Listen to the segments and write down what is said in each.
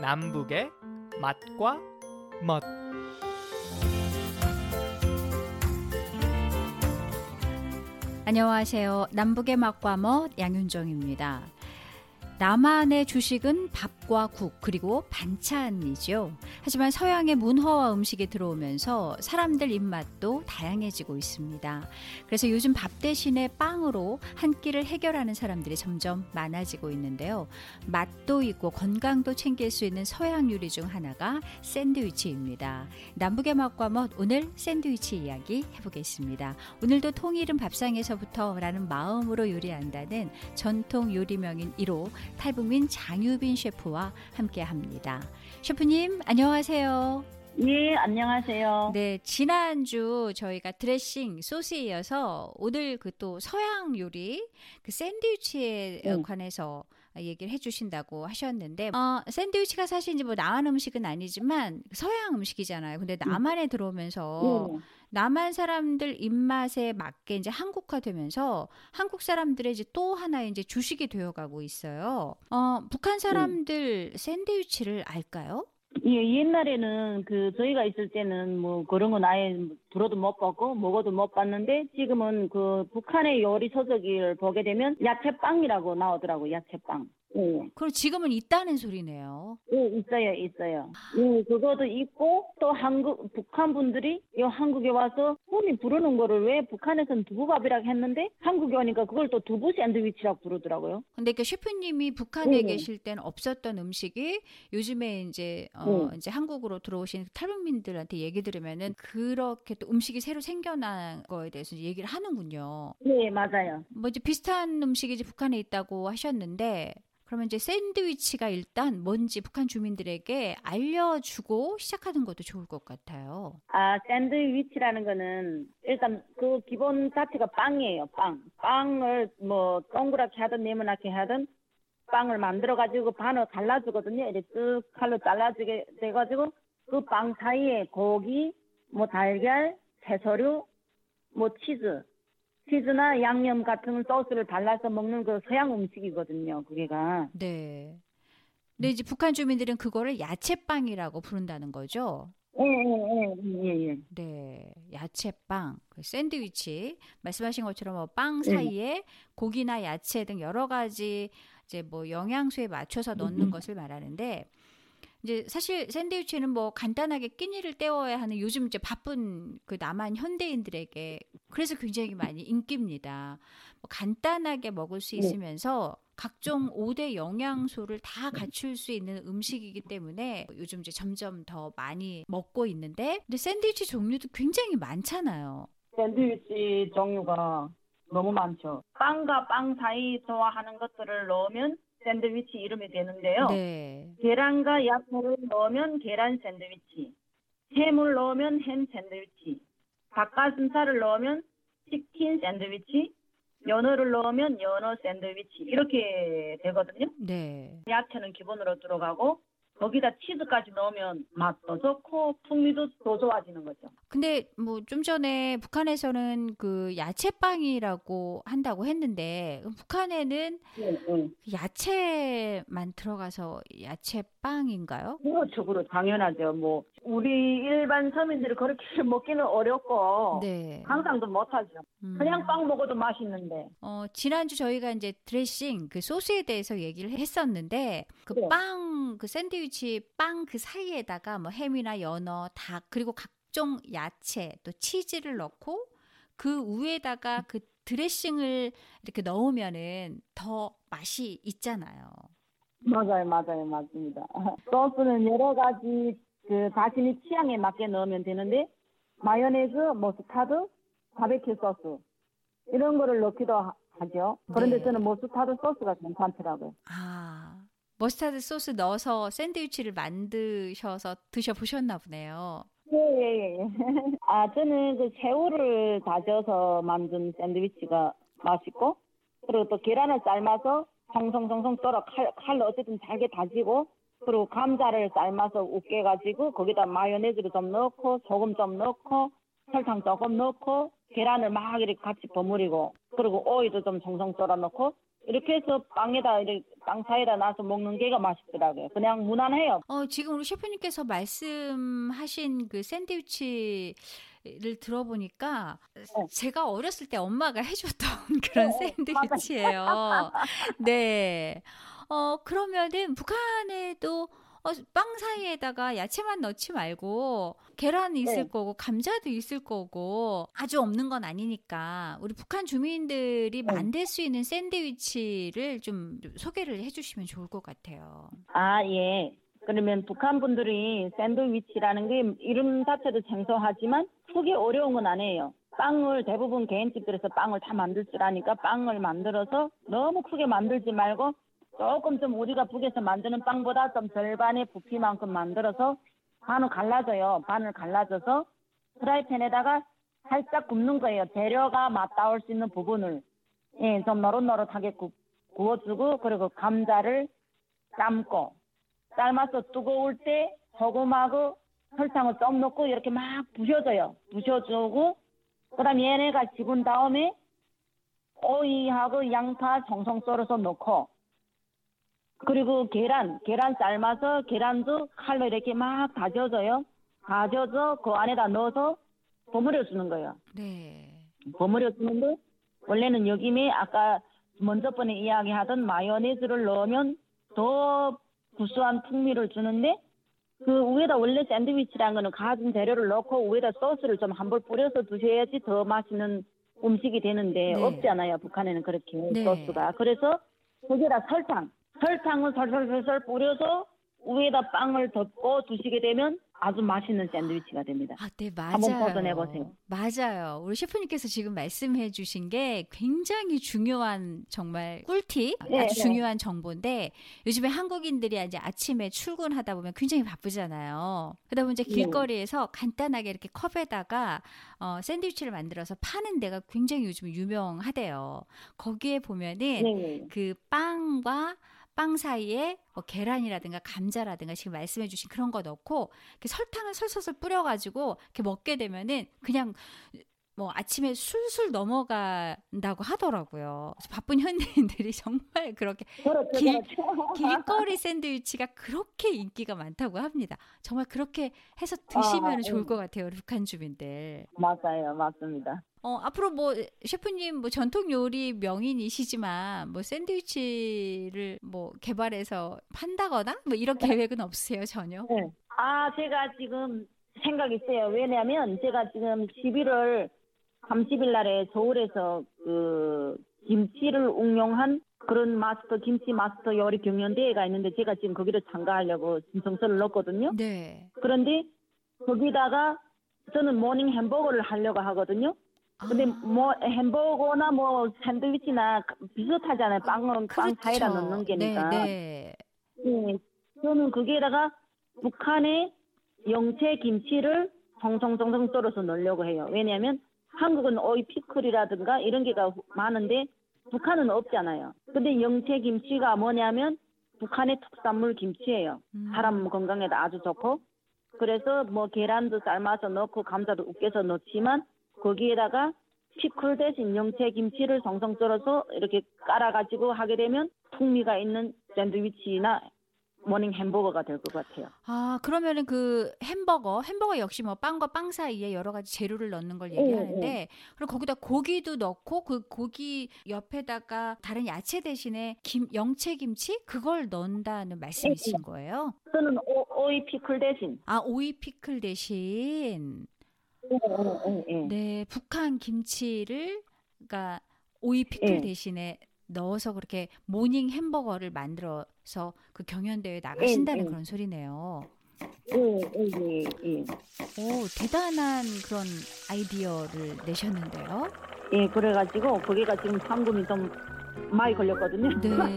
남북의 맛과 멋 안녕하세요. 남북의 맛과 멋 양윤정입니다. 남한의 주식은 밥과 국 그리고 반찬이죠. 하지만 서양의 문화와 음식이 들어오면서 사람들 입맛도 다양해지고 있습니다. 그래서 요즘 밥 대신에 빵으로 한 끼를 해결하는 사람들이 점점 많아지고 있는데요. 맛도 있고 건강도 챙길 수 있는 서양 요리 중 하나가 샌드위치입니다. 남북의 맛과 멋 오늘 샌드위치 이야기 해보겠습니다. 오늘도 통일은 밥상에서부터라는 마음으로 요리한다는 전통 요리명인 1호 탈북민 장유빈 셰프와 함께 합니다. 셰프님, 안녕하세요. 예, 안녕하세요. 네, 지난주 저희가 드레싱 소스에 이어서 오늘 그 또 서양 요리 그 샌드위치에 음. 관해서 얘기를 해주신다고 하셨는데, 어, 샌드위치가 사실 이제 뭐 남한 음식은 아니지만 서양 음식이잖아요. 근데 남한에 들어오면서 예. 남한 사람들 입맛에 맞게 이제 한국화되면서 한국 사람들의 이제 또 하나의 이제 주식이 되어가고 있어요. 어, 북한 사람들 샌드위치를 알까요? 예, 옛날에는 그 저희가 있을 때는 뭐 그런 건 아예 들어도 못 봤고 먹어도 못 봤는데 지금은 그 북한의 요리 서적을 보게 되면 야채빵이라고 나오더라고 야채빵. 예, 그럼 지금은 있다는 소리네요. 예, 있어요, 있어요. 예, 그것도 있고 또 한국 북한 분들이 이 한국에 와서 손이 부르는 거를 왜 북한에서는 두부밥이라고 했는데 한국에 오니까 그걸 또 두부 샌드위치라고 부르더라고요. 근데 그 셰프님이 북한에 네. 계실 때는 없었던 음식이 요즘에 이제 어 네. 이제 한국으로 들어오신 탈북민들한테 얘기 들으면은 그렇게 또 음식이 새로 생겨난 거에 대해서 얘기를 하는군요. 네, 맞아요. 뭐 이제 비슷한 음식이 이제 북한에 있다고 하셨는데 그러면 이제 샌드위치가 일단 뭔지 북한 주민들에게 알려주고 시작하는 것도 좋을 것 같아요. 아, 샌드위치라는 거는 일단 그 기본 자체가 빵이에요, 빵. 빵을 뭐 동그랗게 하든 네모나게 하든 빵을 만들어 가지고 반을 갈라주거든요. 이렇게 쓱 칼로 잘라주게 돼 가지고 그 빵 사이에 고기, 뭐 달걀, 채소류, 뭐 치즈, 치즈나 양념 같은 소스를 발라서 먹는 그 서양 음식이거든요. 그게가. 네. 근데 이제 북한 주민들은 그거를 야채빵이라고 부른다는 거죠. 예, 예, 예, 예, 예. 네, 야채빵, 그 샌드위치 말씀하신 것처럼 뭐빵 네. 사이에 고기나 야채 등 여러 가지 이제 뭐 영양소에 맞춰서 넣는 음. 것을 말하는데 이제 사실 샌드위치는 뭐 간단하게 끼니를 때워야 하는 요즘 이제 바쁜 그 남한 현대인들에게 그래서 굉장히 많이 인기입니다. 뭐 간단하게 먹을 수 네. 있으면서 각종 5대 영양소를 다 갖출 수 있는 음식이기 때문에 요즘 이제 점점 더 많이 먹고 있는데 근데 샌드위치 종류도 굉장히 많잖아요. 샌드위치 종류가 너무 많죠. 빵과 빵 사이 좋아하는 것들을 넣으면 샌드위치 이름이 되는데요. 네. 계란과 야채를 넣으면 계란 샌드위치, 햄을 넣으면 햄 샌드위치, 닭가슴살을 넣으면 치킨 샌드위치, 연어를 넣으면 연어 샌드위치 이렇게 되거든요. 네. 야채는 기본으로 들어가고 거기다 치즈까지 넣으면 맛도 좋고 풍미도 더 좋아지는 거죠. 근데 뭐 좀 전에 북한에서는 그 야채빵이라고 한다고 했는데 북한에는 네, 네. 야채만 들어가서 야채빵인가요? 그렇죠, 그렇죠. 당연하죠. 뭐 우리 일반 서민들이 그렇게 먹기는 어렵고 네. 상상도 못하죠. 음. 그냥 빵 먹어도 맛있는데. 어, 지난주 저희가 이제 드레싱 그 소스에 대해서 얘기를 했었는데 그 네. 빵, 그 샌드위치 빵 그 사이에다가 뭐 햄이나 연어, 닭 그리고 각종 야채 또 치즈를 넣고 그 위에다가 그 드레싱을 이렇게 넣으면은 더 맛이 있잖아요. 맞아요, 맞아요, 맞습니다. 소스는 여러 가지 그 자신이 취향에 맞게 넣으면 되는데 마요네즈, 머스타드, 바베큐 소스 이런 거를 넣기도 하- 하죠. 그런데 네. 저는 머스타드 소스가 괜찮더라고요. 아, 머스타드 소스 넣어서 샌드위치를 만드셔서 드셔보셨나 보네요. 예, 예, 예. 아, 저는 그 새우를 다져서 만든 샌드위치가 맛있고, 그리고 또 계란을 삶아서 송송송송 썰어 칼, 칼로 어쨌든 잘게 다지고, 그리고 감자를 삶아서 으깨가지고, 거기다 마요네즈를 좀 넣고, 소금 좀 넣고, 설탕 조금 넣고, 계란을 막 이렇게 같이 버무리고, 그리고 오이도 좀 송송 썰어 넣고, 이렇게 해서 빵에다 이렇게 빵 사이에다 놔서 먹는 게가 맛있더라고요. 그냥 무난해요. 어, 지금 우리 셰프님께서 말씀하신 그 샌드위치 를 들어보니까 네. 제가 어렸을 때 엄마가 해줬던 그런 샌드위치예요. 네. 어, 그러면은 북한에도 어, 빵 사이에다가 야채만 넣지 말고 계란 있을 네. 거고 감자도 있을 거고 아주 없는 건 아니니까 우리 북한 주민들이 네. 만들 수 있는 샌드위치를 좀 소개를 해주시면 좋을 것 같아요. 아, 예. 그러면 북한 분들이 샌드위치라는 게 이름 자체도 생소하지만 크게 어려운 건 아니에요. 빵을 대부분 개인집들에서 빵을 다 만들 줄 아니까 빵을 만들어서 너무 크게 만들지 말고 조금 좀 우리가 북에서 만드는 빵보다 좀 절반의 부피만큼 만들어서 반을 갈라져요. 반을 갈라져서 프라이팬에다가 살짝 굽는 거예요. 재료가 맞닿을 수 있는 부분을 예, 좀 노릇노릇하게 굽, 구워주고 그리고 감자를 삶고 삶아서 뜨거울 때 소금하고 설탕을 좀 넣고 이렇게 막 부셔줘요. 부셔주고 그다음 얘네가 식은 다음에 오이하고 양파 송송 썰어서 넣고 그리고 계란 계란 삶아서 계란도 칼로 이렇게 막 다져줘요. 다져서 그 안에다 넣어서 버무려 주는 거예요. 네. 버무려 주는데 원래는 여기에 아까 먼저 번에 이야기하던 마요네즈를 넣으면 더 구수한 풍미를 주는데 그 위에다 원래 샌드위치라는 거는 가진 재료를 넣고 위에다 소스를 좀 한 번 뿌려서 드셔야지 더 맛있는 음식이 되는데 네. 없잖아요. 북한에는 그렇게 네. 소스가. 그래서 거기다 설탕, 설탕을 설설설설 뿌려서 위에다 빵을 덮고 드시게 되면 아주 맛있는 샌드위치가 됩니다. 아, 네, 맞아요. 한번 도전해보세요. 맞아요. 우리 셰프님께서 지금 말씀해 주신 게 굉장히 중요한 정말 꿀팁, 네, 아주 네. 중요한 정보인데 요즘에 한국인들이 이제 아침에 출근하다 보면 굉장히 바쁘잖아요. 그러다 보면 이제 네. 길거리에서 간단하게 이렇게 컵에다가 어, 샌드위치를 만들어서 파는 데가 굉장히 요즘 유명하대요. 거기에 보면은 네. 그 빵과 빵 사이에 뭐 계란이라든가 감자라든가 지금 말씀해 주신 그런 거 넣고 이렇게 설탕을 솔솔솔 뿌려가지고 이렇게 먹게 되면은 그냥 뭐 아침에 술술 넘어간다고 하더라고요. 바쁜 현대인들이 정말 그렇게 그렇죠, 길- 그렇죠. 길거리 샌드위치가 그렇게 인기가 많다고 합니다. 정말 그렇게 해서 드시면 아, 좋을 음. 것 같아요, 북한 주민들. 맞아요, 맞습니다. 어, 앞으로 뭐 셰프님 뭐 전통 요리 명인이시지만 뭐 샌드위치를 뭐 개발해서 판다거나 뭐 이런 계획은 없으세요, 전혀? 네. 아, 제가 지금 생각이 있어요. 왜냐면 제가 지금 11월 30일 날에 서울에서 그 김치를 응용한 그런 마스터 김치 마스터 요리 경연대회가 있는데 제가 지금 거기를 참가하려고 신청서를 넣었거든요. 네. 그런데 거기다가 저는 morning 햄버거를 하려고 하거든요. 근데 아, 뭐 햄버거나 뭐 샌드위치나 비슷하잖아요. 빵은 빵 사이다 그렇죠. 넣는 게니까. 네, 네. 네, 저는 거기에다가 북한의 영채 김치를 송송송송 썰어서 넣으려고 해요. 왜냐하면 한국은 오이 피클이라든가 이런 게가 많은데 북한은 없잖아요. 근데 영채 김치가 뭐냐면 북한의 특산물 김치예요. 음. 사람 건강에도 아주 좋고 그래서 뭐 계란도 삶아서 넣고 감자도 으깨서 넣지만 거기에다가 피클 대신 영채 김치를 송송 썰어서 이렇게 깔아가지고 하게 되면 풍미가 있는 샌드위치나 morning 햄버거가 될 것 같아요. 아, 그러면은 그 햄버거, 햄버거 역시 뭐 빵과 빵 사이에 여러 가지 재료를 넣는 걸 얘기하는데, 그리고 거기다 고기도 넣고 그 고기 옆에다가 다른 야채 대신에 김, 영채 김치 그걸 넣는다는 말씀이신 거예요? 저는 오, 오이 피클 대신. 아, 오이 피클 대신 예. 네, 북한 김치를 그러니까 오이 피클 예. 대신에 넣어서 그렇게 morning 햄버거를 만들어 서 그 경연대회에 나가신다는 예. 그런 소리네요. 예, 예, 예, 예. 오, 대단한 그런 아이디어를 내셨는데요. 예, 그래가지고 거기가 지금 상금이 좀 많이 걸렸거든요. 네.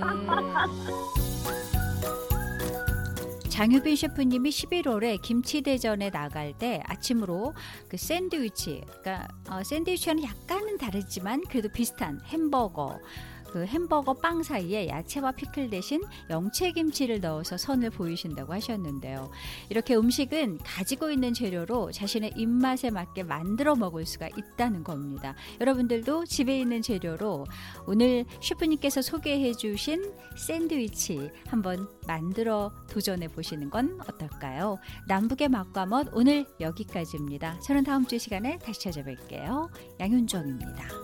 장유빈 셰프님이 11월에 김치대전에 나갈 때 아침으로 그 샌드위치, 그러니까 어, 샌드위치와는 약간은 다르지만 그래도 비슷한 햄버거, 그 햄버거 빵 사이에 야채와 피클 대신 영채김치를 넣어서 선을 보이신다고 하셨는데요. 이렇게 음식은 가지고 있는 재료로 자신의 입맛에 맞게 만들어 먹을 수가 있다는 겁니다. 여러분들도 집에 있는 재료로 오늘 셰프님께서 소개해 주신 샌드위치 한번 만들어 도전해 보시는 건 어떨까요? 남북의 맛과 멋 오늘 여기까지입니다. 저는 다음 주 시간에 다시 찾아뵐게요. 양윤정입니다.